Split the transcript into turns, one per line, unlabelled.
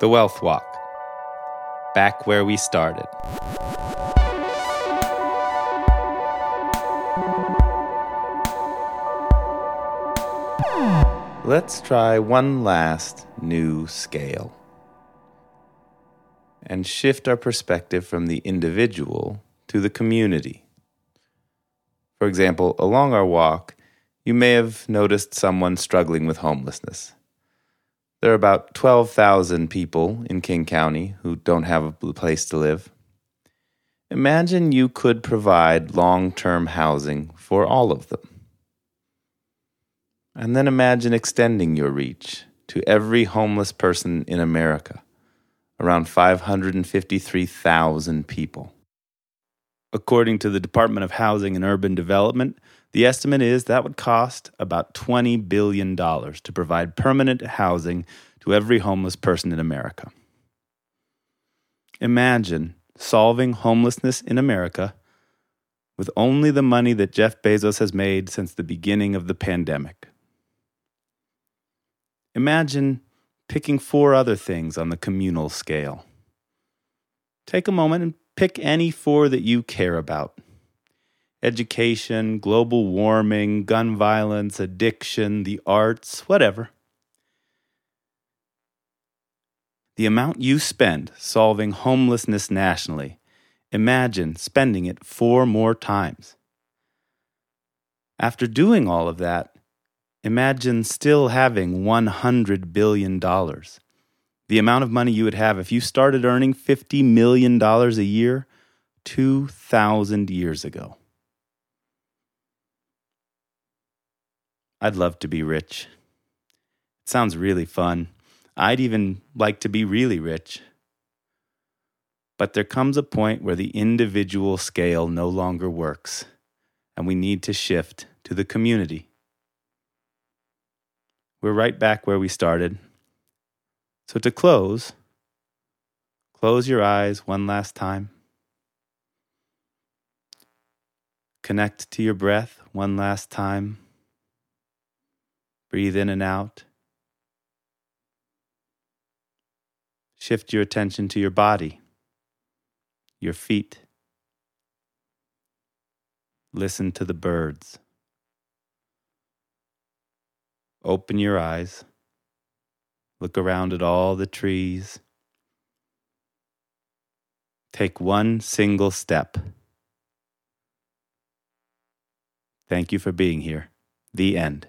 The Wealth Walk. Back where we started. Let's try one last new scale and shift our perspective from the individual to the community. For example, along our walk, you may have noticed someone struggling with homelessness. There are about 12,000 people in King County who don't have a place to live. Imagine you could provide long term housing for all of them. And then imagine extending your reach to every homeless person in America, around 553,000 people. According to the Department of Housing and Urban Development, the estimate is that would cost about $20 billion to provide permanent housing to every homeless person in America. Imagine solving homelessness in America with only the money that Jeff Bezos has made since the beginning of the pandemic. Imagine picking four other things on the communal scale. Take a moment and pick any four that you care about education, global warming, gun violence, addiction, the arts, whatever. The amount you spend solving homelessness nationally, imagine spending it four more times. After doing all of that, Imagine still having $100 billion. The amount of money you would have if you started earning $50 million a year 2,000 years ago. I'd love to be rich. It sounds really fun. I'd even like to be really rich. But there comes a point where the individual scale no longer works, and we need to shift to the community. We're right back where we started. So to close, close your eyes one last time. Connect to your breath one last time. Breathe in and out. Shift your attention to your body, your feet. Listen to the birds. Open your eyes. Look around at all the trees. Take one single step. Thank you for being here. The end.